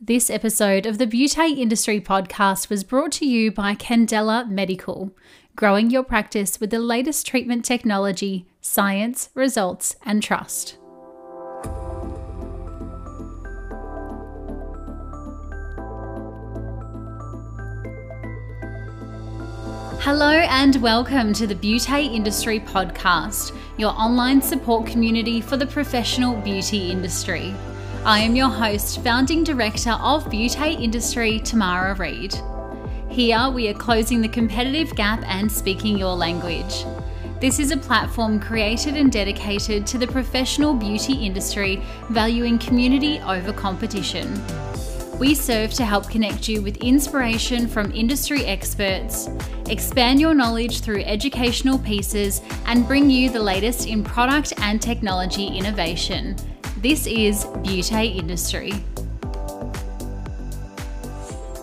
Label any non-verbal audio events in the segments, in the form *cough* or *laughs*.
This episode of the Beauty Industry Podcast was brought to you by Candela Medical, growing your practice with the latest treatment technology, science, results, and trust. Hello, and welcome to the Beauty Industry Podcast, your online support community for the professional beauty industry. I am your host, founding director of Beauty Industry, Tamara Reid. Here, we are closing the competitive gap and speaking your language. This is a platform created and dedicated to the professional beauty industry, valuing community over competition. We serve to help connect you with inspiration from industry experts, expand your knowledge through educational pieces, and bring you the latest in product and technology innovation. This is Beauty Industry.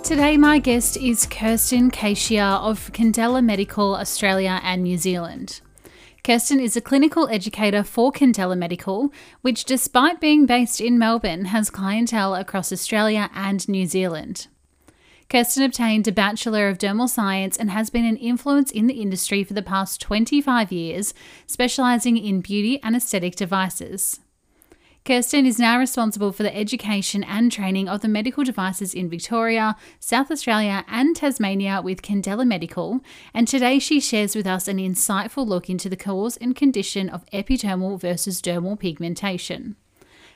Today, my guest is Kirsten Cashia of Candela Medical Australia and New Zealand. Kirsten is a clinical educator for Candela Medical, which, despite being based in Melbourne, has clientele across Australia and New Zealand. Kirsten obtained a Bachelor of Dermal Science and has been an influence in the industry for the past 25 years, specialising in beauty and aesthetic devices. Kirsten is now responsible for the education and training of the medical devices in Victoria, South Australia, and Tasmania with Candela Medical, and today she shares with us an insightful look into the cause and condition of epidermal versus dermal pigmentation.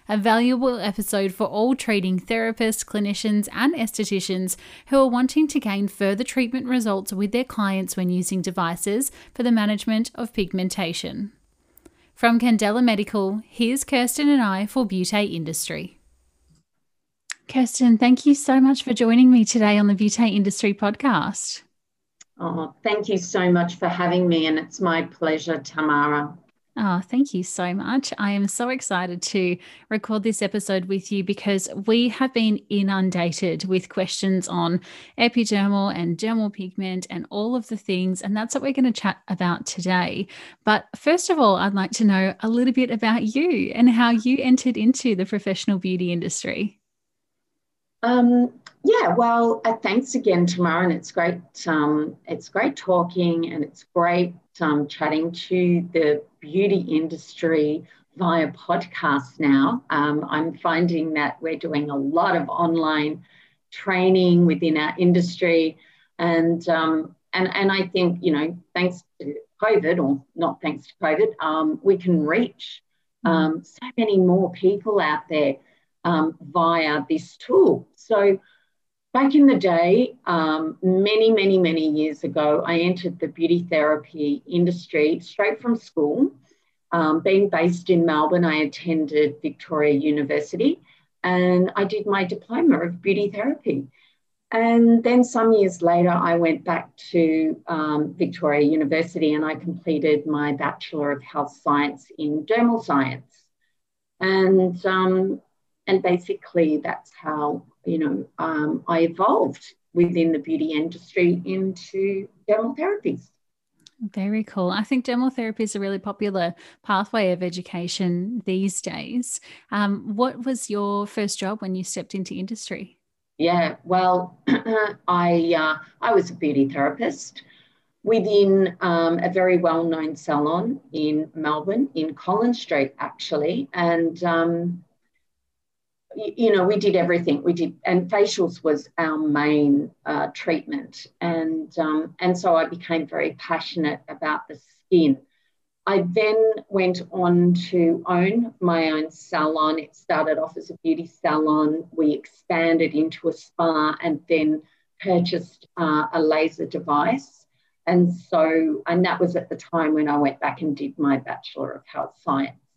A valuable episode for all treating therapists, clinicians, and estheticians who are wanting to gain further treatment results with their clients when using devices for the management of pigmentation. From Candela Medical, here's Kirsten and I for Beauty Industry. Kirsten, thank you so much for joining me today on the Beauty Industry podcast. Oh, thank you so much for having me, and it's my pleasure, Tamara. Oh, thank you so much. I am so excited to record this episode with you because we have been inundated with questions on epidermal and dermal pigment and all of the things. And that's what we're going to chat about today. But first of all, I'd like to know a little bit about you and how you entered into the professional beauty industry. Um, yeah, well, uh, thanks again, Tamara, and it's great. Um, it's great talking, and it's great um, chatting to the beauty industry via podcast now. Um, I'm finding that we're doing a lot of online training within our industry, and um, and and I think you know, thanks to COVID, or not thanks to COVID, um, we can reach um, so many more people out there um, via this tool. So Back in the day, um, many, many, many years ago, I entered the beauty therapy industry straight from school. Um, being based in Melbourne, I attended Victoria University and I did my diploma of beauty therapy. And then some years later, I went back to um, Victoria University and I completed my Bachelor of Health Science in Dermal Science. And, um, and basically, that's how you know, um, I evolved within the beauty industry into dermal therapies. Very cool. I think dermal therapy is a really popular pathway of education these days. Um, what was your first job when you stepped into industry? Yeah, well, *clears throat* I uh, I was a beauty therapist within um, a very well-known salon in Melbourne, in Collins Street, actually, and um, you know, we did everything. We did, and facials was our main uh, treatment, and um, and so I became very passionate about the skin. I then went on to own my own salon. It started off as a beauty salon. We expanded into a spa, and then purchased uh, a laser device. And so, and that was at the time when I went back and did my Bachelor of Health Science.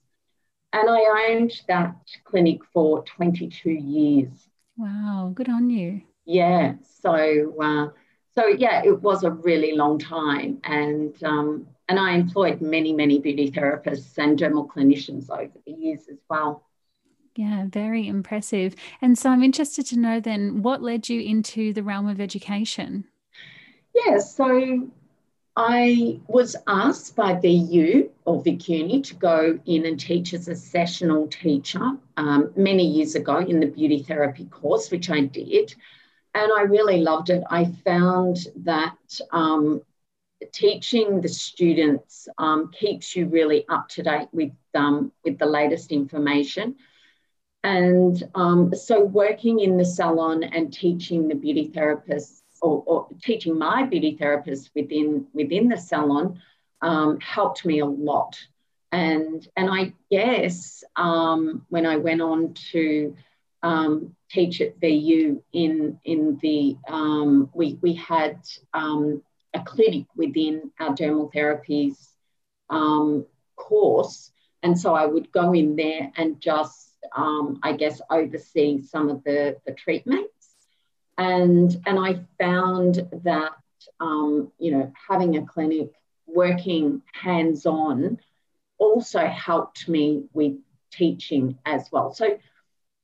And I owned that clinic for 22 years. Wow, good on you. Yeah. So, uh, so yeah, it was a really long time, and um, and I employed many, many beauty therapists and dermal clinicians over the years as well. Yeah, very impressive. And so I'm interested to know then what led you into the realm of education? Yeah, so I was asked by VU or VCUNY to go in and teach as a sessional teacher um, many years ago in the beauty therapy course, which I did. And I really loved it. I found that um, teaching the students um, keeps you really up to date with, um, with the latest information. And um, so, working in the salon and teaching the beauty therapists, or, or teaching my beauty therapists within within the salon, um, helped me a lot. And and I guess um, when I went on to um, teach at VU in in the um, we we had um, a clinic within our dermal therapies um, course, and so I would go in there and just I guess, oversee some of the, the treatments. And, and I found that, um, you know, having a clinic, working hands on, also helped me with teaching as well. So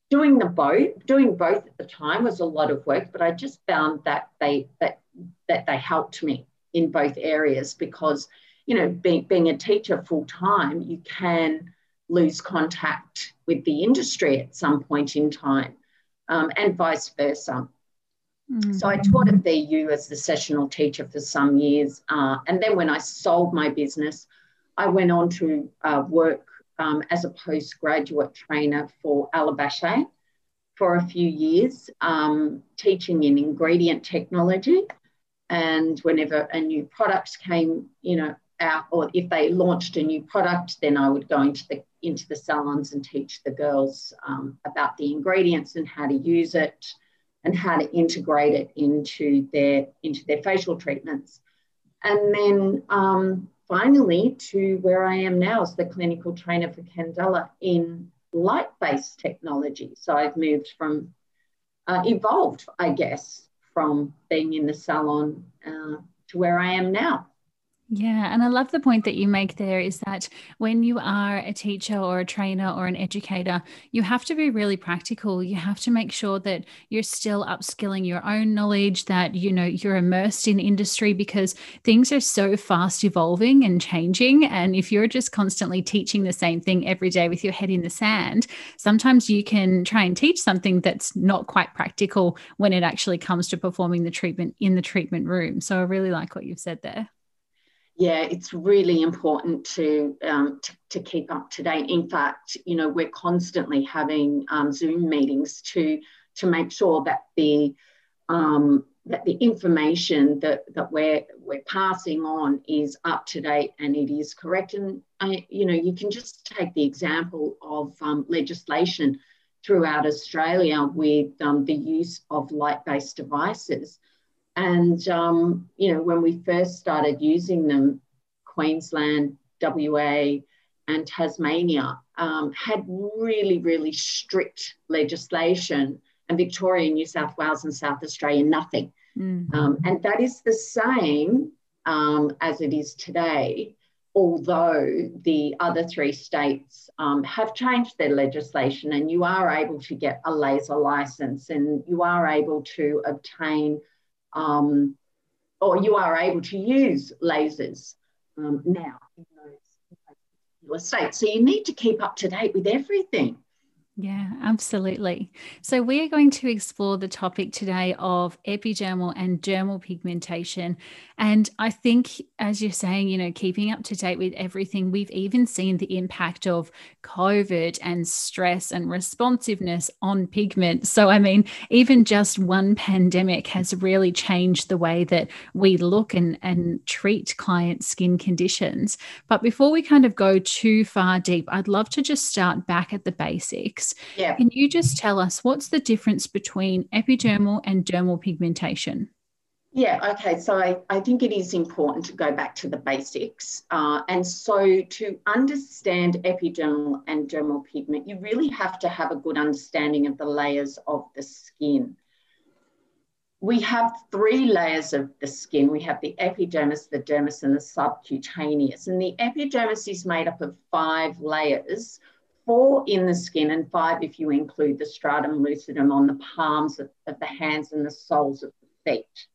doing the both, doing both at the time was a lot of work, but I just found that they that that they helped me in both areas because, you know, being, being a teacher full time, you can lose contact with the industry at some point in time, um, and vice versa. Mm-hmm. So I taught at VU as the sessional teacher for some years, uh, and then when I sold my business, I went on to uh, work um, as a postgraduate trainer for Ella Baché for a few years, um, teaching in ingredient technology. And whenever a new product came, you know, out, or if they launched a new product, then I would go into the into the salons and teach the girls um, about the ingredients and how to use it and how to integrate it into their into their facial treatments. And then um, finally to where I am now as the clinical trainer for Candela in light-based technology. So I've moved from uh, evolved, I guess, from being in the salon uh, to where I am now. Yeah, and I love the point that you make there is that when you are a teacher or a trainer or an educator, you have to be really practical. You have to make sure that you're still upskilling your own knowledge, that you know you're immersed in industry because things are so fast evolving and changing and if you're just constantly teaching the same thing every day with your head in the sand, sometimes you can try and teach something that's not quite practical when it actually comes to performing the treatment in the treatment room. So I really like what you've said there yeah, it's really important to, um, to, to keep up to date. In fact, you know, we're constantly having um, Zoom meetings to to make sure that the um, that the information that, that we're we're passing on is up to date and it is correct. And I, you know, you can just take the example of um, legislation throughout Australia with um, the use of light-based devices. And, um, you know, when we first started using them, Queensland, WA, and Tasmania um, had really, really strict legislation, and Victoria, New South Wales, and South Australia, nothing. Mm. Um, and that is the same um, as it is today, although the other three states um, have changed their legislation, and you are able to get a laser license and you are able to obtain um, or you are able to use lasers um, now in those states. So you need to keep up to date with everything. Yeah, absolutely. So, we are going to explore the topic today of epidermal and dermal pigmentation. And I think, as you're saying, you know, keeping up to date with everything, we've even seen the impact of COVID and stress and responsiveness on pigment. So, I mean, even just one pandemic has really changed the way that we look and, and treat client skin conditions. But before we kind of go too far deep, I'd love to just start back at the basics. Yeah. Can you just tell us what's the difference between epidermal and dermal pigmentation? Yeah, okay. So I, I think it is important to go back to the basics. Uh, and so to understand epidermal and dermal pigment, you really have to have a good understanding of the layers of the skin. We have three layers of the skin. We have the epidermis, the dermis, and the subcutaneous. And the epidermis is made up of five layers, four in the skin and five if you include the stratum lucidum on the palms of, of the hands and the soles of the feet.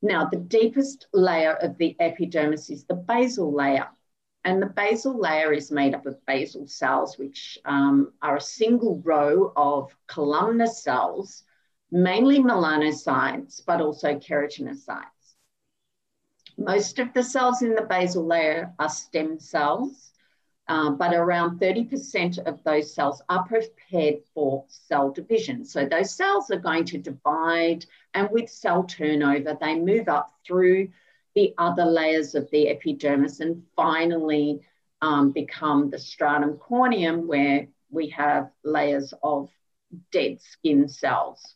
Now, the deepest layer of the epidermis is the basal layer. And the basal layer is made up of basal cells, which um, are a single row of columnar cells, mainly melanocytes, but also keratinocytes. Most of the cells in the basal layer are stem cells, uh, but around 30% of those cells are prepared for cell division. So those cells are going to divide, and with cell turnover, they move up through the other layers of the epidermis and finally um, become the stratum corneum, where we have layers of dead skin cells.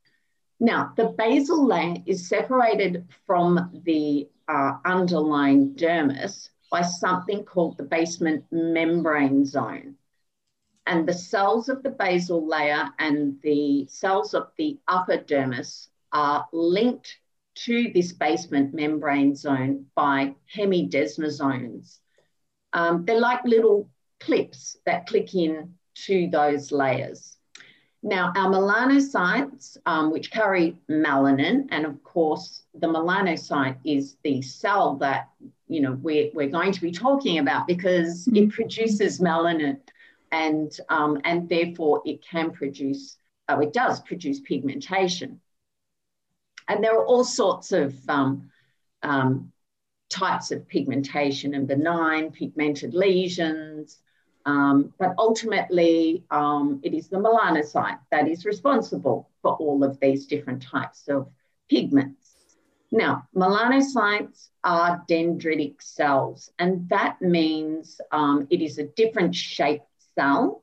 Now, the basal layer is separated from the uh, underlying dermis by something called the basement membrane zone. And the cells of the basal layer and the cells of the upper dermis are linked to this basement membrane zone by hemidesmosomes. Um, they're like little clips that click in to those layers. Now, our melanocytes, um, which carry melanin, and of course, the melanocyte is the cell that you know we're, we're going to be talking about because mm-hmm. it produces melanin, and um, and therefore it can produce, oh, it does produce pigmentation. And there are all sorts of um, um, types of pigmentation and benign pigmented lesions. Um, but ultimately, um, it is the melanocyte that is responsible for all of these different types of pigments. Now, melanocytes are dendritic cells, and that means um, it is a different shaped cell.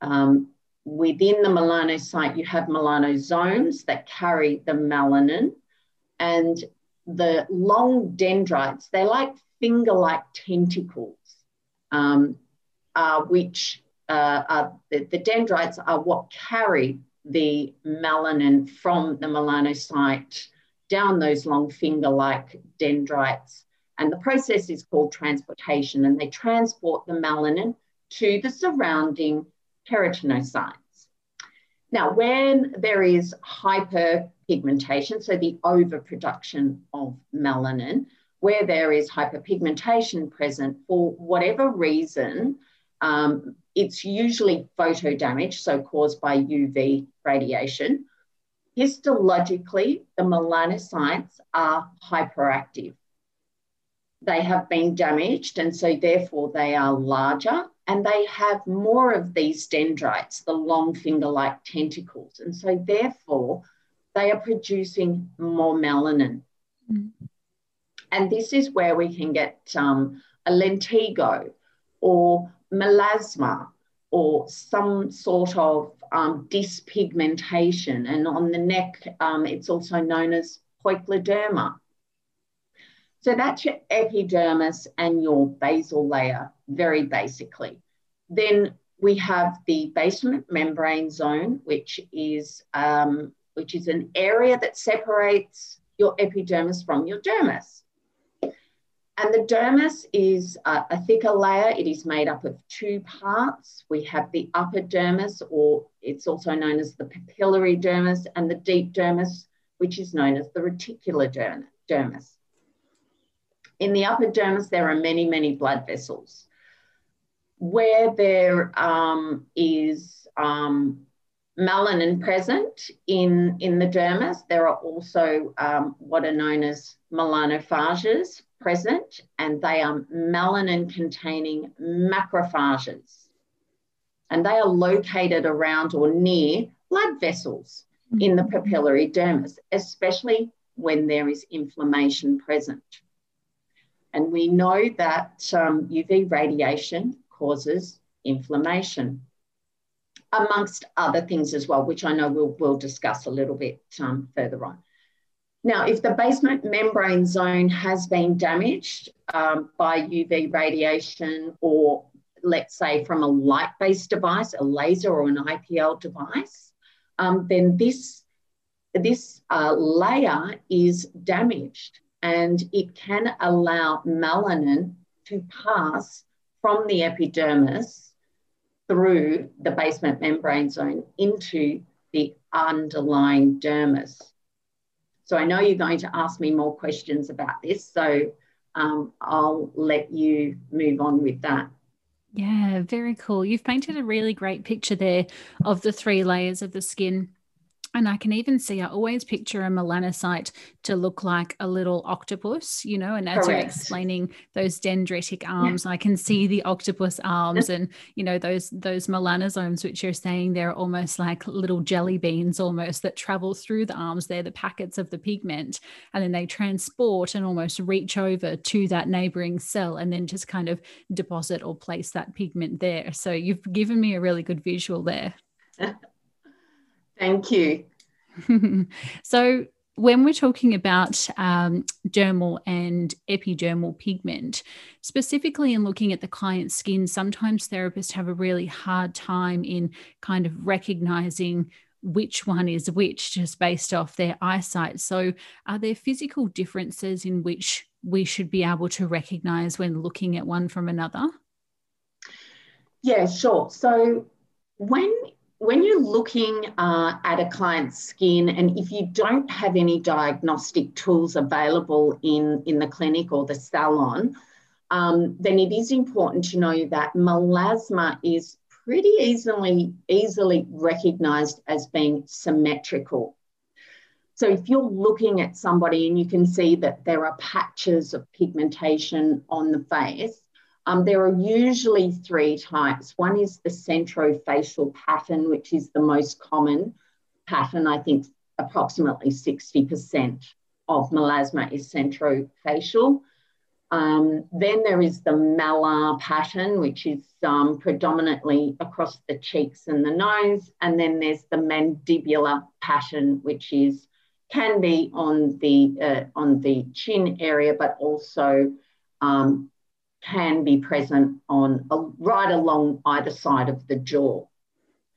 Um, within the melanocyte, you have melanosomes that carry the melanin, and the long dendrites, they're like finger like tentacles, um, uh, which uh, are, the, the dendrites are what carry the melanin from the melanocyte down those long finger like dendrites. And the process is called transportation, and they transport the melanin to the surrounding keratinocytes. Now, when there is hyperpigmentation, so the overproduction of melanin, where there is hyperpigmentation present for whatever reason, um, it's usually photo damage, so caused by UV radiation. Histologically, the melanocytes are hyperactive. They have been damaged, and so therefore they are larger and they have more of these dendrites, the long finger like tentacles. And so, therefore, they are producing more melanin. Mm. And this is where we can get um, a lentigo or melasma or some sort of um, dyspigmentation. And on the neck, um, it's also known as poikiloderma. So that's your epidermis and your basal layer very basically. Then we have the basement membrane zone, which is, um, which is an area that separates your epidermis from your dermis. And the dermis is a, a, thicker layer. It is made up of two parts. We have the upper dermis, or it's also known as the papillary dermis, and the deep dermis, which is known as the reticular dermis. In the upper dermis, there are many, many blood vessels where there um, is um, melanin present in, in the dermis, there are also um, what are known as melanophages present, and they are melanin containing macrophages. And they are located around or near blood vessels in the papillary dermis, especially when there is inflammation present. And we know that um, UV radiation causes inflammation, amongst other things as well, which I know we'll, we'll discuss a little bit um, further on. Now, if the basement membrane zone has been damaged um, by UV radiation or let's say from a light-based device, a laser or an IPL device, um, then this, this uh, layer is damaged and it can allow melanin to pass from the epidermis through the basement membrane zone into the underlying dermis. So I know you're going to ask me more questions about this. So um, I'll let you move on with that. Yeah, very cool. You've painted a really great picture there of the three layers of the skin. And I can even see, I always picture a melanocyte to look like a little octopus, you know. And as Correct. you're explaining those dendritic arms, I can see the octopus arms and, you know, those those melanosomes, which you're saying they're almost like little jelly beans almost that travel through the arms. They're the packets of the pigment. And then they transport and almost reach over to that neighboring cell and then just kind of deposit or place that pigment there. So you've given me a really good visual there. *laughs* Thank you. *laughs* so, when we're talking about um, dermal and epidermal pigment, specifically in looking at the client's skin, sometimes therapists have a really hard time in kind of recognizing which one is which just based off their eyesight. So, are there physical differences in which we should be able to recognize when looking at one from another? Yeah, sure. So, when when you're looking uh, at a client's skin and if you don't have any diagnostic tools available in, in the clinic or the salon, um, then it is important to know that melasma is pretty easily, easily recognized as being symmetrical. So if you're looking at somebody and you can see that there are patches of pigmentation on the face, um, there are usually three types. One is the centrofacial pattern, which is the most common pattern. I think approximately 60% of melasma is centrofacial. Um, then there is the malar pattern, which is um, predominantly across the cheeks and the nose. And then there's the mandibular pattern, which is can be on the uh, on the chin area, but also um, can be present on a, right along either side of the jaw.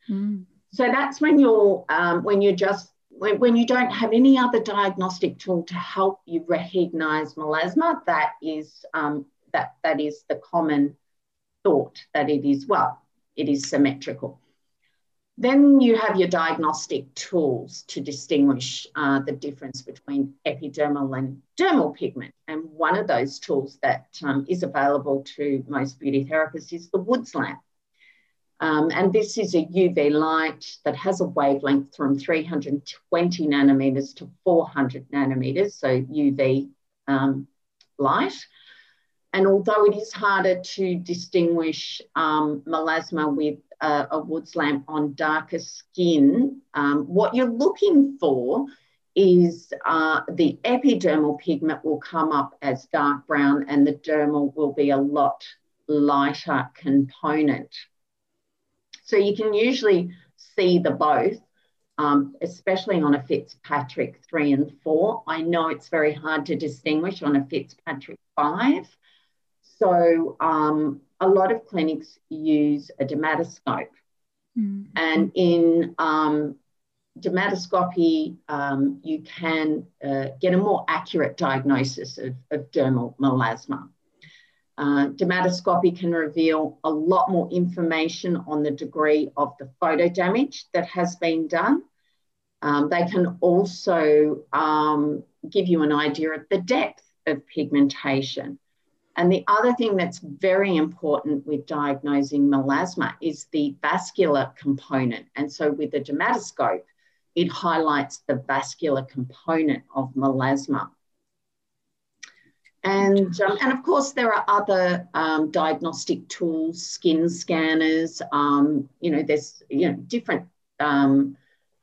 Mm. So that's when you're um, when you're just when, when you don't have any other diagnostic tool to help you recognize melasma. That is um, that that is the common thought that it is well, it is symmetrical. Then you have your diagnostic tools to distinguish uh, the difference between epidermal and dermal pigment. And one of those tools that um, is available to most beauty therapists is the Woods lamp. Um, and this is a UV light that has a wavelength from 320 nanometers to 400 nanometers, so UV um, light. And although it is harder to distinguish um, melasma with a, a Woods lamp on darker skin, um, what you're looking for is uh, the epidermal pigment will come up as dark brown and the dermal will be a lot lighter component. So you can usually see the both, um, especially on a Fitzpatrick 3 and 4. I know it's very hard to distinguish on a Fitzpatrick 5. So um, a lot of clinics use a dermatoscope. Mm-hmm. And in um, dermatoscopy, um, you can uh, get a more accurate diagnosis of, of dermal melasma. Uh, dermatoscopy can reveal a lot more information on the degree of the photo damage that has been done. Um, they can also um, give you an idea of the depth of pigmentation. And the other thing that's very important with diagnosing melasma is the vascular component. And so with the dermatoscope, it highlights the vascular component of melasma. And, um, and of course, there are other um, diagnostic tools, skin scanners. Um, you know, there's you know different um,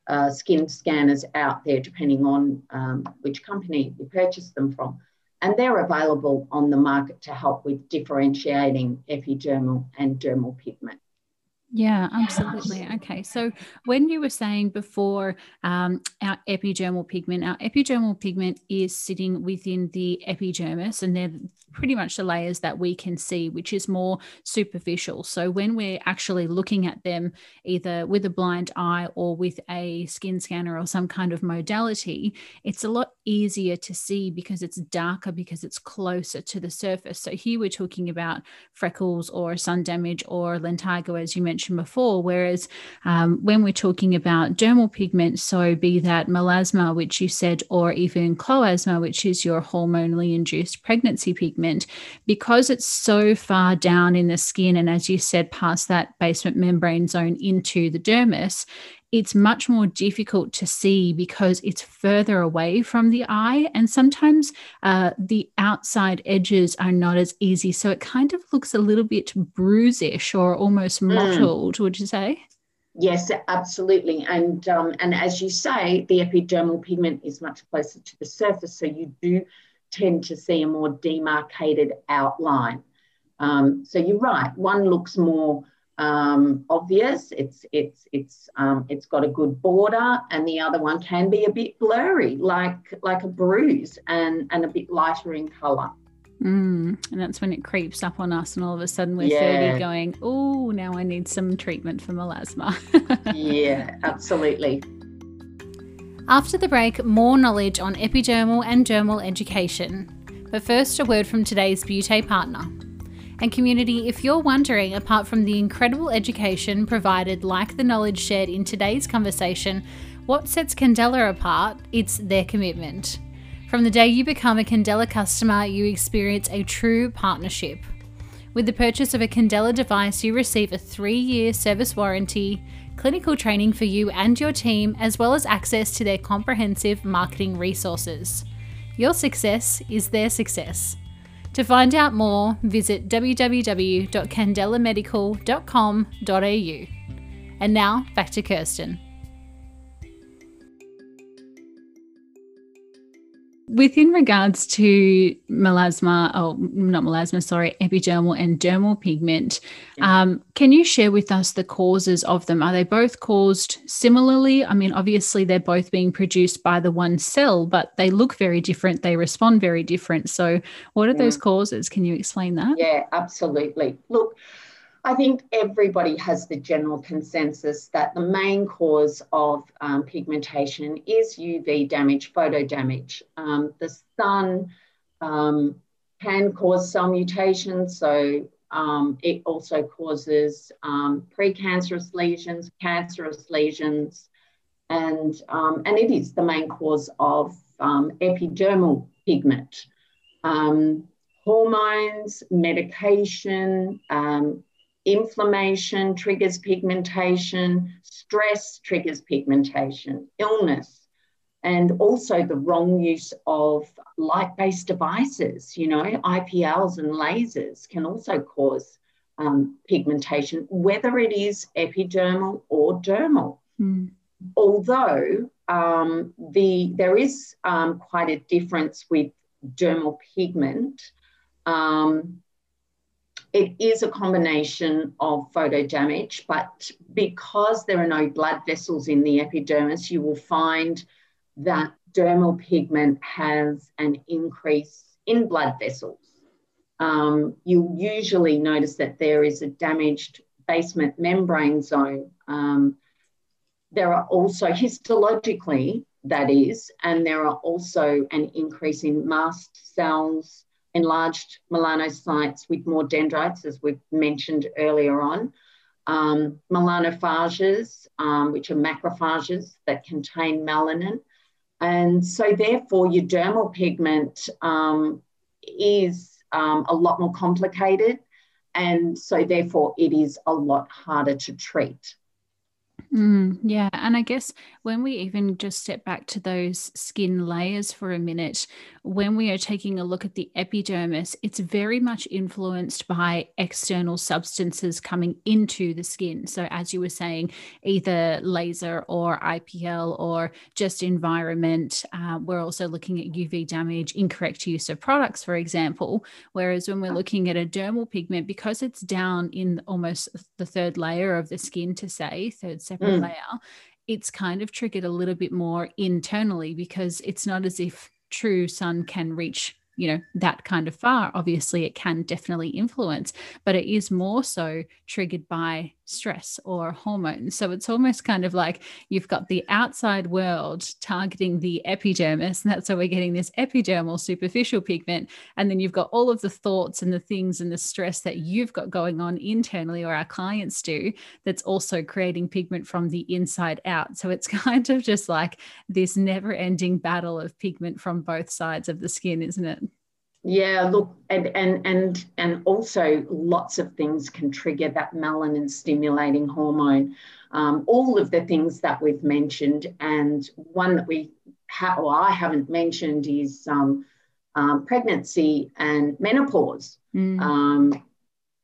uh, skin scanners out there, depending on um, which company you purchase them from and they're available on the market to help with differentiating epidermal and dermal pigment. Yeah, absolutely. Okay. So when you were saying before um, our epidermal pigment, our epidermal pigment is sitting within the epidermis, and they're pretty much the layers that we can see, which is more superficial. So when we're actually looking at them, either with a blind eye or with a skin scanner or some kind of modality, it's a lot easier to see because it's darker, because it's closer to the surface. So here we're talking about freckles or sun damage or lentigo, as you mentioned before. Whereas um, when we're talking about dermal pigment, so be that melasma, which you said, or even chloasma, which is your hormonally induced pregnancy pigment, because it's so far down in the skin, and as you said, past that basement membrane zone into the dermis, it's much more difficult to see because it's further away from the eye. And sometimes uh, the outside edges are not as easy. So it kind of looks a little bit bruisish or almost mm. mottled, mm. would you say? Yes, absolutely. And um, and as you say, the epidermal pigment is much closer to the surface, so you do tend to see a more demarcated outline. Um, so you're right. One looks more um, obvious. It's it's it's um, it's got a good border, and the other one can be a bit blurry, like like a bruise, and and a bit lighter in colour. Mm, and that's when it creeps up on us, and all of a sudden we're yeah. 30 going, oh, now I need some treatment for melasma. *laughs* yeah, absolutely. After the break, more knowledge on epidermal and dermal education. But first, a word from today's Beauté partner. And community, if you're wondering, apart from the incredible education provided, like the knowledge shared in today's conversation, what sets Candela apart, it's their commitment. From the day you become a Candela customer, you experience a true partnership. With the purchase of a Candela device, you receive a three year service warranty, clinical training for you and your team, as well as access to their comprehensive marketing resources. Your success is their success. To find out more, visit www.candelamedical.com.au. And now, back to Kirsten. Within regards to melasma, oh, not melasma, sorry, epidermal and dermal pigment, um, can you share with us the causes of them? Are they both caused similarly? I mean, obviously, they're both being produced by the one cell, but they look very different. They respond very different. So, what are those causes? Can you explain that? Yeah, absolutely. Look, I think everybody has the general consensus that the main cause of um, pigmentation is UV damage, photo damage. Um, the sun um, can cause cell mutations, so um, it also causes um, precancerous lesions, cancerous lesions, and, um, and it is the main cause of epidermal pigment. hormones, medication, Inflammation triggers pigmentation, stress triggers pigmentation, illness, and also the wrong use of light based devices. You know, IPLs and lasers can also cause um, pigmentation, whether it is epidermal or dermal. Mm. Although um, the, there is um, quite a difference with dermal pigment. Um, it is a combination of photo damage, but because there are no blood vessels in the epidermis, you will find that dermal pigment has an increase in blood vessels. Um, you'll usually notice that there is a damaged basement membrane zone. Um, there are also histologically, that is, and there are also an increase in mast cells, enlarged melanocytes with more dendrites, as we've mentioned earlier on. Um, melanophages, um, which are macrophages that contain melanin. And so, therefore, your dermal pigment um, is um, a lot more complicated. And so, therefore, it is a lot harder to treat. Mm, yeah. And I guess when we even just step back to those skin layers for a minute, when we are taking a look at the epidermis, it's very much influenced by external substances coming into the skin. So, as you were saying, either laser or IPL or just environment. Uh, we're also looking at UV damage, incorrect use of products, for example. Whereas when we're looking at a dermal pigment, because it's down in almost the third layer of the skin, to say, third mm. layer, it's kind of triggered a little bit more internally because it's not as if true sun can reach you know that kind of far obviously it can definitely influence but it is more so triggered by stress or hormones. So it's almost kind of like you've got the outside world targeting the epidermis, and that's why we're getting this epidermal superficial pigment. And then you've got all of the thoughts and the things and the stress that you've got going on internally, or our clients do, that's also creating pigment from the inside out. So it's *laughs* kind of just like this never ending battle of pigment from both sides of the skin, isn't it? Yeah, look, and and and and also lots of things can trigger that melanin stimulating hormone. Um, all of the things that we've mentioned, and one that we have, or I haven't mentioned is um, um, pregnancy and menopause. Mm. Um,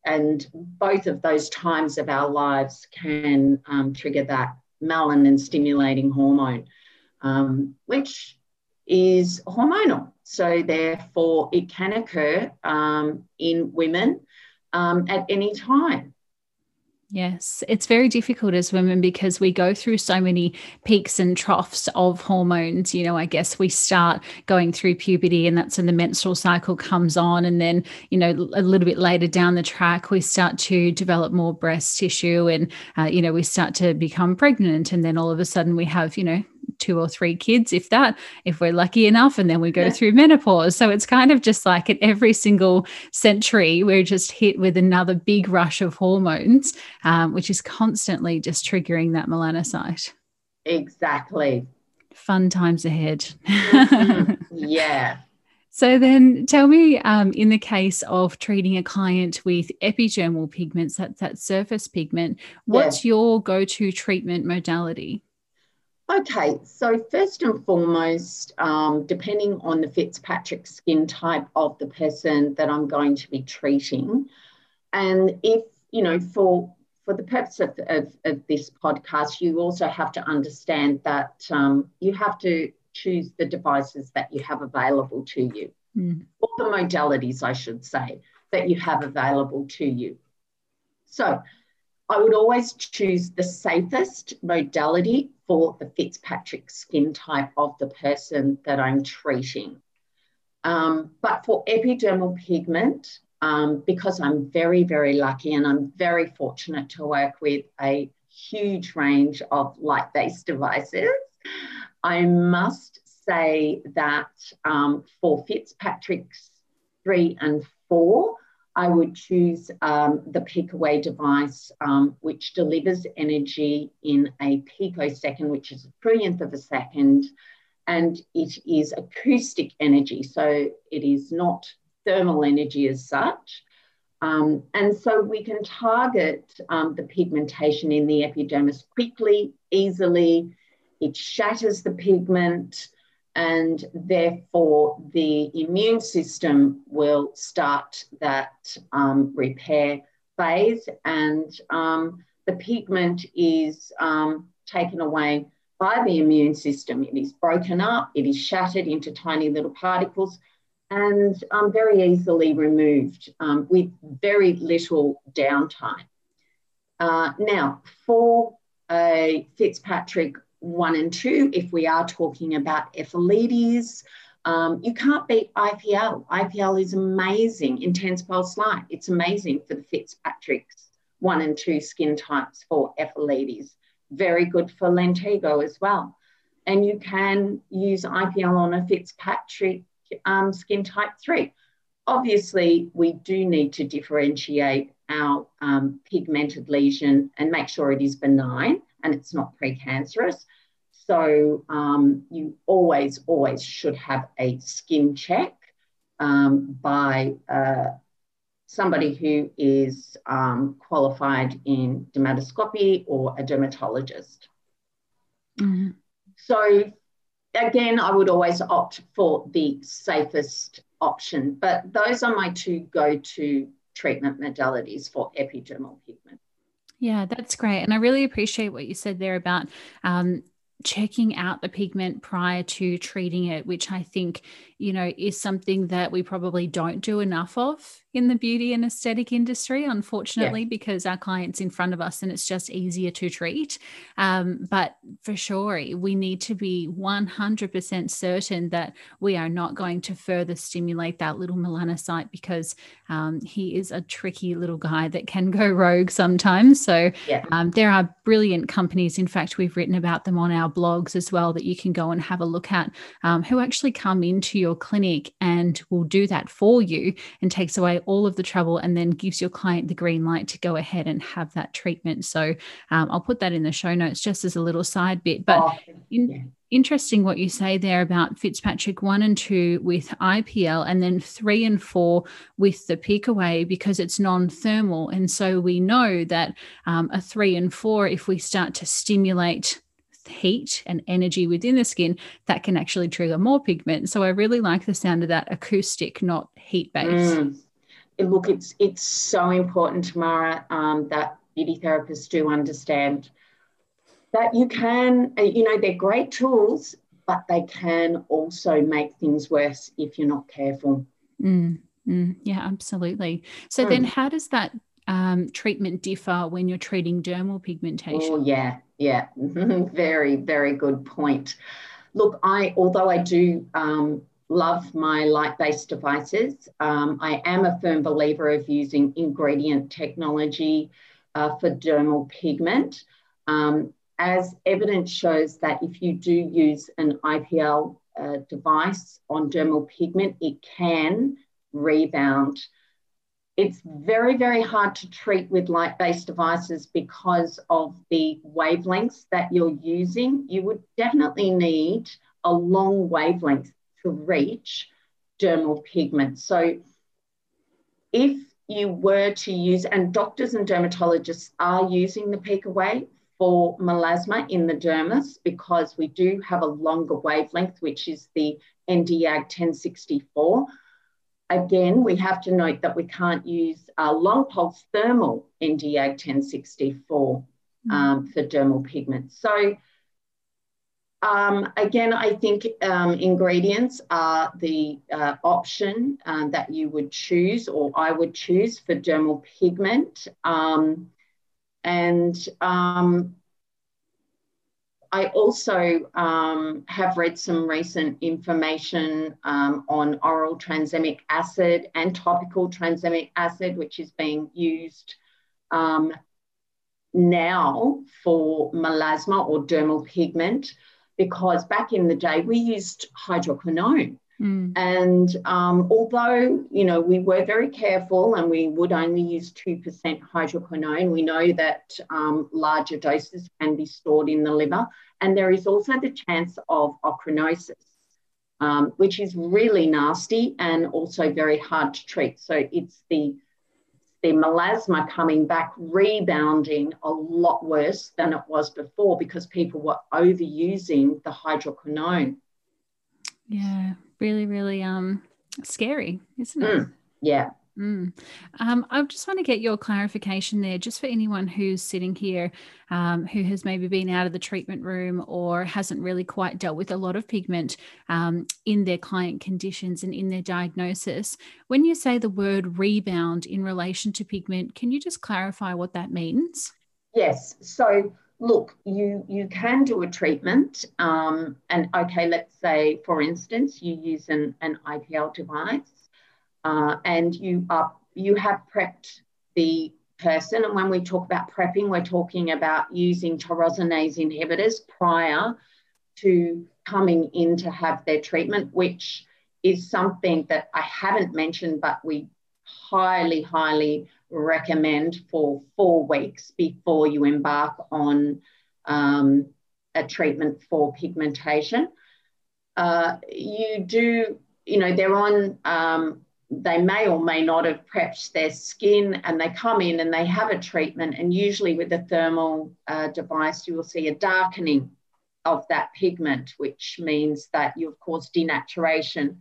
and both of those times of our lives can um, trigger that melanin stimulating hormone, um, which is hormonal. So, therefore, it can occur um, in women um, at any time. Yes, it's very difficult as women because we go through so many peaks and troughs of hormones. You know, I guess we start going through puberty, and that's when the menstrual cycle comes on. And then, you know, a little bit later down the track, we start to develop more breast tissue and, uh, you know, we start to become pregnant. And then all of a sudden, we have, you know, two or three kids, if that, if we're lucky enough, and then we go yeah. through menopause. So it's kind of just like at every single century, we're just hit with another big rush of hormones, um, which is constantly just triggering that melanocyte. Exactly. Fun times ahead. Mm-hmm. *laughs* Yeah. So then tell me, um, in the case of treating a client with epidermal pigments, that's that surface pigment, what's your go-to treatment modality? Okay, so first and foremost, um, depending on the Fitzpatrick skin type of the person that I'm going to be treating, and if you know, for for the purpose of, of, of this podcast, you also have to understand that um, you have to choose the devices that you have available to you, mm. or the modalities, I should say, that you have available to you. So, I would always choose the safest modality for the Fitzpatrick skin type of the person that I'm treating. Um, but for epidermal pigment, um, because I'm very, very lucky and I'm very fortunate to work with a huge range of light based devices, I must say that um, for Fitzpatrick's three and four, I would choose um, the PicoWay device, um, which delivers energy in a picosecond, which is a trillionth of a second, and it is acoustic energy. So it is not thermal energy as such. Um, and so we can target um, the pigmentation in the epidermis quickly, easily. It shatters the pigment and therefore the immune system will start that um, repair phase and um, the pigment is um, taken away by the immune system. It is broken up, it is shattered into tiny little particles and um, very easily removed um, with very little downtime. Uh, now, for a Fitzpatrick one and two, if we are talking about ephelides, um, you can't beat IPL. IPL is amazing, intense pulse light. It's amazing for the Fitzpatrick's one and two skin types for ephelides. Very good for Lentigo as well. And you can use IPL on a Fitzpatrick um, skin type three. Obviously, we do need to differentiate our um, pigmented lesion and make sure it is benign and it's not precancerous. So um, you always, always should have a skin check um, by uh, somebody who is um, qualified in dermatoscopy or a dermatologist. Mm-hmm. So again, I would always opt for the safest option, but those are my two go-to treatment modalities for epidermal pigment. Yeah, that's great. And I really appreciate what you said there about um, checking out the pigment prior to treating it, which I think, you know, is something that we probably don't do enough of in the beauty and aesthetic industry, unfortunately, yeah. because our clients in front of us and it's just easier to treat. Um, but for sure, we need to be 100% certain that we are not going to further stimulate that little melanocyte because um, he is a tricky little guy that can go rogue sometimes. So yeah. um, there are brilliant companies. In fact, we've written about them on our blogs as well that you can go and have a look at um, who actually come into your clinic and will do that for you and takes away all of the trouble and then gives your client the green light to go ahead and have that treatment. So um, I'll put that in the show notes just as a little side bit. But oh, in, yeah. interesting what you say there about Fitzpatrick one and two with IPL and then three and four with the PicoWay because it's non thermal. And so we know that um, a three and four, if we start to stimulate heat and energy within the skin that can actually trigger more pigment. So I really like the sound of that acoustic, not heat based. Mm look, it's it's so important, Tamara, um, that beauty therapists do understand that you can, uh, you know, they're great tools, but they can also make things worse if you're not careful. Mm, mm, yeah, absolutely. So mm. then, how does that um, treatment differ when you're treating dermal pigmentation? Oh, yeah, yeah, *laughs* very, very good point. Look, I although I do um, love my light-based devices. Um, I am a firm believer of using ingredient technology uh, for dermal pigment. Um, as evidence shows that if you do use an IPL uh, device on dermal pigment, it can rebound. It's very, very hard to treat with light-based devices because of the wavelengths that you're using. You would definitely need a long wavelength to reach dermal pigment. So if you were to use, and doctors and dermatologists are using the PicoWay for melasma in the dermis because we do have a longer wavelength, which is the Nd:YAG 1064. Again, we have to note that we can't use a long pulse thermal Nd:YAG 1064 mm. um, for dermal pigment. So um, again, I think um, ingredients are the uh, option uh, that you would choose, or I would choose for dermal pigment. Um, and um, I also um, have read some recent information um, on oral tranexamic acid and topical tranexamic acid, which is being used now for melasma or dermal pigment because back in the day we used hydroquinone. Mm. And um, although, you know, we were very careful and we would only use 2% hydroquinone, we know that um, larger doses can be stored in the liver. And there is also the chance of ochronosis, um, which is really nasty and also very hard to treat. So it's the the melasma coming back rebounding a lot worse than it was before because people were overusing the hydroquinone. Yeah, really, really um scary, isn't it? Mm, yeah. Mm. Um, I just want to get your clarification there, just for anyone who's sitting here um, who has maybe been out of the treatment room or hasn't really quite dealt with a lot of pigment um, in their client conditions and in their diagnosis. When you say the word rebound in relation to pigment, can you just clarify what that means? Yes. So, look, you you can do a treatment, um, and okay, let's say, for instance, you use an, an IPL device uh, and you are you have prepped the person. And when we talk about prepping, we're talking about using tyrosinase inhibitors prior to coming in to have their treatment, which is something that I haven't mentioned, but we highly, highly recommend for four weeks before you embark on um, a treatment for pigmentation. Uh, you do, you know, they're on um, they may or may not have prepped their skin and they come in and they have a treatment. And usually with a thermal uh, device, you will see a darkening of that pigment, which means that you have caused denaturation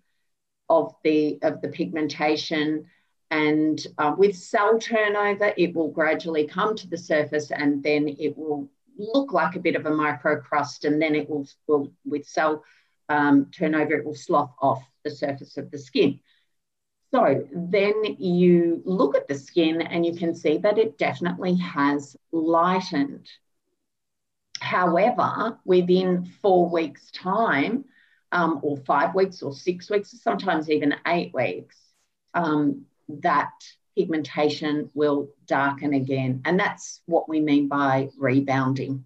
of the, of the pigmentation. And uh, with cell turnover, it will gradually come to the surface and then it will look like a bit of a microcrust, and then it will, will with cell um, turnover, it will slough off the surface of the skin. So then you look at the skin and you can see that it definitely has lightened. However, within four weeks' time, um, or five weeks, or six weeks, sometimes even eight weeks, um, that pigmentation will darken again. And that's what we mean by rebounding.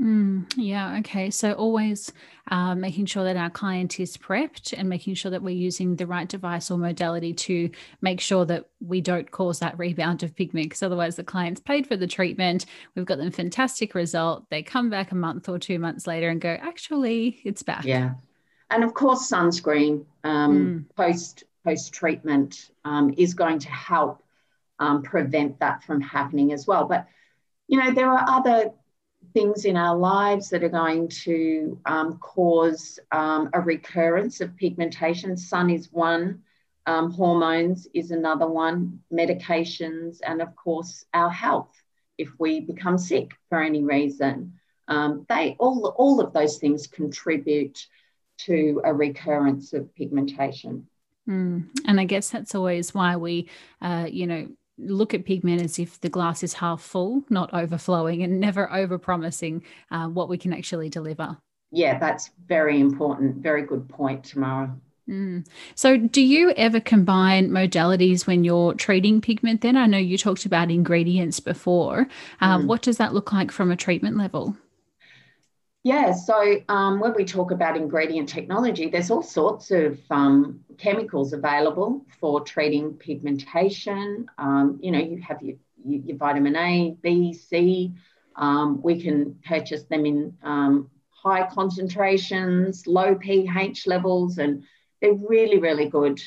Mm, yeah. Okay. So always uh, making sure that our client is prepped and making sure that we're using the right device or modality to make sure that we don't cause that rebound of pigment. Because otherwise, the client's paid for the treatment. We've got them fantastic result. They come back a month or two months later and go, actually, it's back. Yeah. And of course, sunscreen um, mm. post post treatment um, is going to help um, prevent that from happening as well. But you know, there are other things in our lives that are going to um, cause um, a recurrence of pigmentation. Sun is one, um, hormones is another one, medications, and of course, our health. If we become sick for any reason, um, they all all of those things contribute to a recurrence of pigmentation. Mm. And I guess that's always why we, uh, you know, look at pigment as if the glass is half full, not overflowing, and never over promising uh, what we can actually deliver. Yeah, that's very important. Very good point, Tamara. Mm. So, do you ever combine modalities when you're treating pigment? Then I know you talked about ingredients before. Um, mm. What does that look like from a treatment level? Yeah, so um, when we talk about ingredient technology, there's all sorts of um, chemicals available for treating pigmentation. Um, you know, you have your, your, vitamin A, B, C. Um, we can purchase them in um, high concentrations, low pH levels, and they're really, really good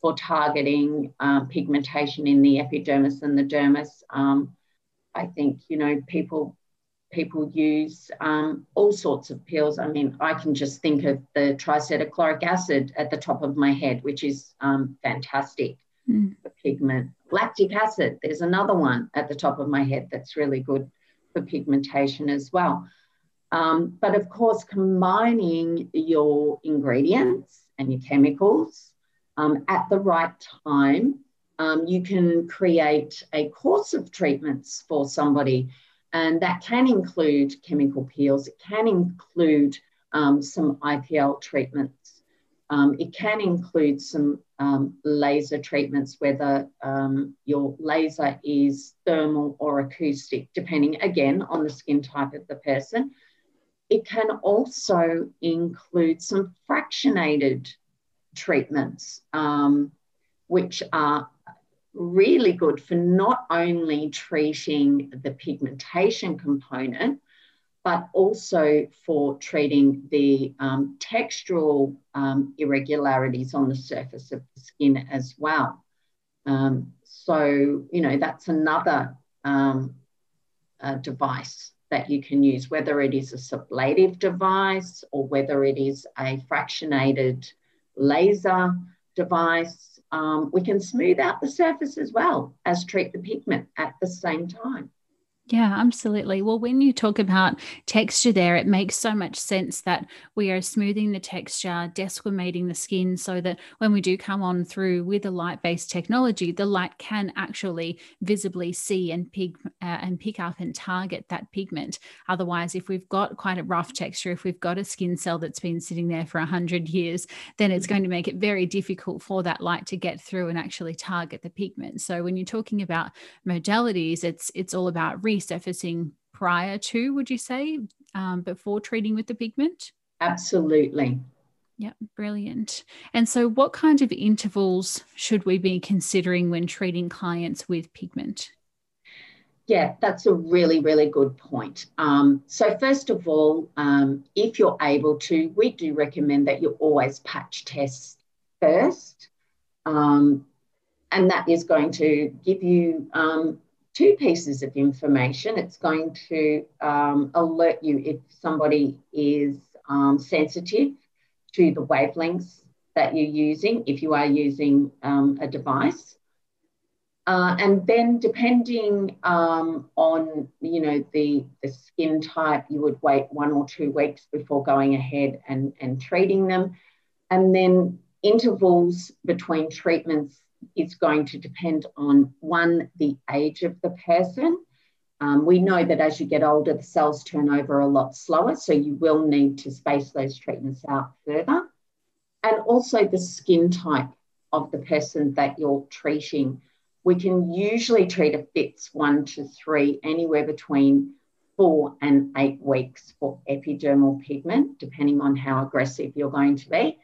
for targeting um, pigmentation in the epidermis and the dermis. I think, you know, people people use um, all sorts of pills. I mean, I can just think of the tricetochloric acid at the top of my head, which is um, fantastic mm. for pigment. Lactic acid, there's another one at the top of my head that's really good for pigmentation as well. Um, but of course, combining your ingredients and your chemicals um, at the right time, um, you can create a course of treatments for somebody and that can include chemical peels, it can include um, some IPL treatments, um, it can include some um, laser treatments, whether um, your laser is thermal or acoustic, depending again on the skin type of the person. It can also include some fractionated treatments, um, which are really good for not only treating the pigmentation component, but also for treating the um, textural um, irregularities on the surface of the skin as well. Um, so, you know, that's another uh, device that you can use, whether it is a sublative device or whether it is a fractionated laser device um, we can smooth out the surface as well as treat the pigment at the same time. Yeah, absolutely. Well, when you talk about texture there, it makes so much sense that we are smoothing the texture, desquamating the skin so that when we do come on through with a light based technology, the light can actually visibly see and pick, uh, and pick up and target that pigment. Otherwise, if we've got quite a rough texture, if we've got a skin cell that's been sitting there for 100 years, then it's going to make it very difficult for that light to get through and actually target the pigment. So when you're talking about modalities, it's it's all about re resurfacing prior to, would you say, um, before treating with the pigment? Absolutely. Yeah, brilliant. And so, what kind of intervals should we be considering when treating clients with pigment? Yeah, that's a really, really good point. Um, so, first of all, um, if you're able to, we do recommend that you always patch test first. Um, and that is going to give you um, two pieces of information. It's going to um, alert you if somebody is um, sensitive to the wavelengths that you're using, if you are using um, a device. Uh, and then depending um, on, you know, the, the skin type, you would wait one or two weeks before going ahead and, and treating them. And then intervals between treatments is going to depend on one, the age of the person. Um, we know that as you get older, the cells turn over a lot slower, so you will need to space those treatments out further. And also the skin type of the person that you're treating we can usually treat a Fitz one to three, anywhere between four and eight weeks for epidermal pigment, depending on how aggressive you're going to be.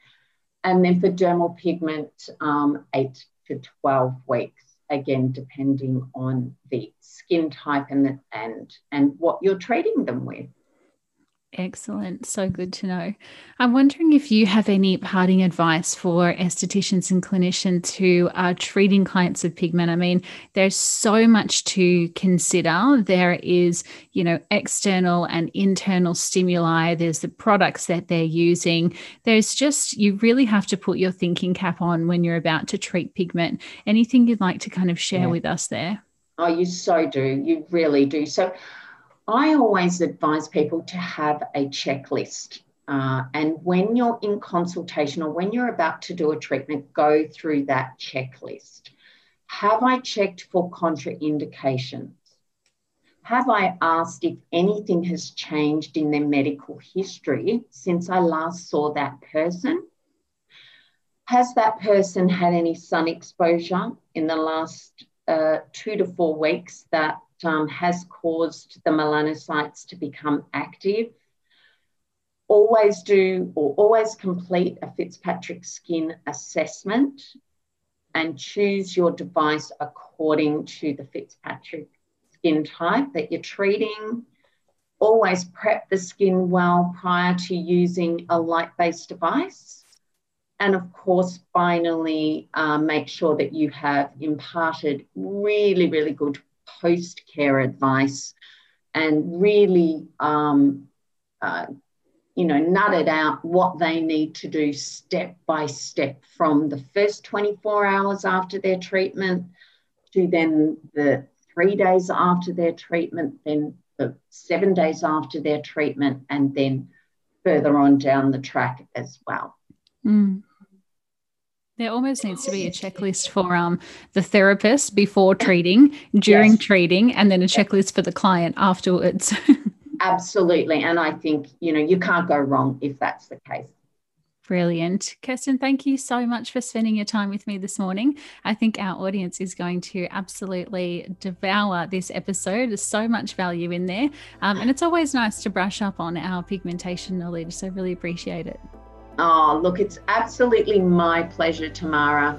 And then for dermal pigment, um, eight to 12 weeks, again, depending on the skin type and, the, and, and what you're treating them with. Excellent. So good to know. I'm wondering if you have any parting advice for estheticians and clinicians who are treating clients with pigment. I mean, there's so much to consider. There is, you know, external and internal stimuli, there's the products that they're using. There's just, you really have to put your thinking cap on when you're about to treat pigment. Anything you'd like to kind of share yeah. with us there? Oh, you so do. You really do. So, I always advise people to have a checklist. Uh, and when you're in consultation or when you're about to do a treatment, go through that checklist. Have I checked for contraindications? Have I asked if anything has changed in their medical history since I last saw that person? Has that person had any sun exposure in the last uh, two to four weeks that um, has caused the melanocytes to become active. Always do or always complete a Fitzpatrick skin assessment and choose your device according to the Fitzpatrick skin type that you're treating. Always prep the skin well prior to using a light based device. And of course, finally, uh, make sure that you have imparted really, really good post care advice and really, um, uh, you know, nutted out what they need to do step by step from the first 24 hours after their treatment to then the three days after their treatment, then the seven days after their treatment, and then further on down the track as well. Mm. There almost needs to be a checklist for um, the therapist before treating, during yes. treating, and then a checklist for the client afterwards. *laughs* Absolutely. And I think, you know, you can't go wrong if that's the case. Brilliant. Kirsten, thank you so much for spending your time with me this morning. I think our audience is going to absolutely devour this episode. There's so much value in there. Um, and it's always nice to brush up on our pigmentation knowledge. So, really appreciate it. Oh, look, it's absolutely my pleasure, Tamara.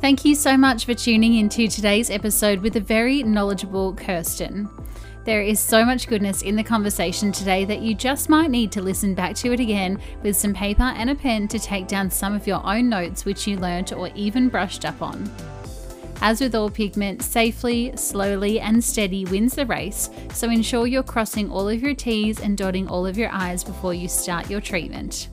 Thank you so much for tuning into today's episode with a very knowledgeable Kirsten. There is so much goodness in the conversation today that you just might need to listen back to it again with some paper and a pen to take down some of your own notes which you learnt or even brushed up on. As with all pigment, safely, slowly, and steady wins the race, so ensure you're crossing all of your T's and dotting all of your I's before you start your treatment.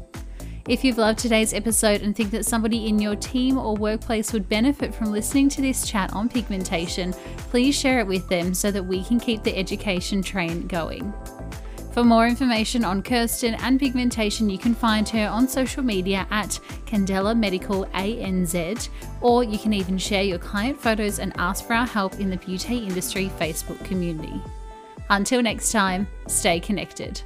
If you've loved today's episode and think that somebody in your team or workplace would benefit from listening to this chat on pigmentation, please share it with them so that we can keep the education train going. For more information on Kirsten and pigmentation, you can find her on social media at Candela Medical ANZ, or you can even share your client photos and ask for our help in the beauty industry Facebook community. Until next time, stay connected.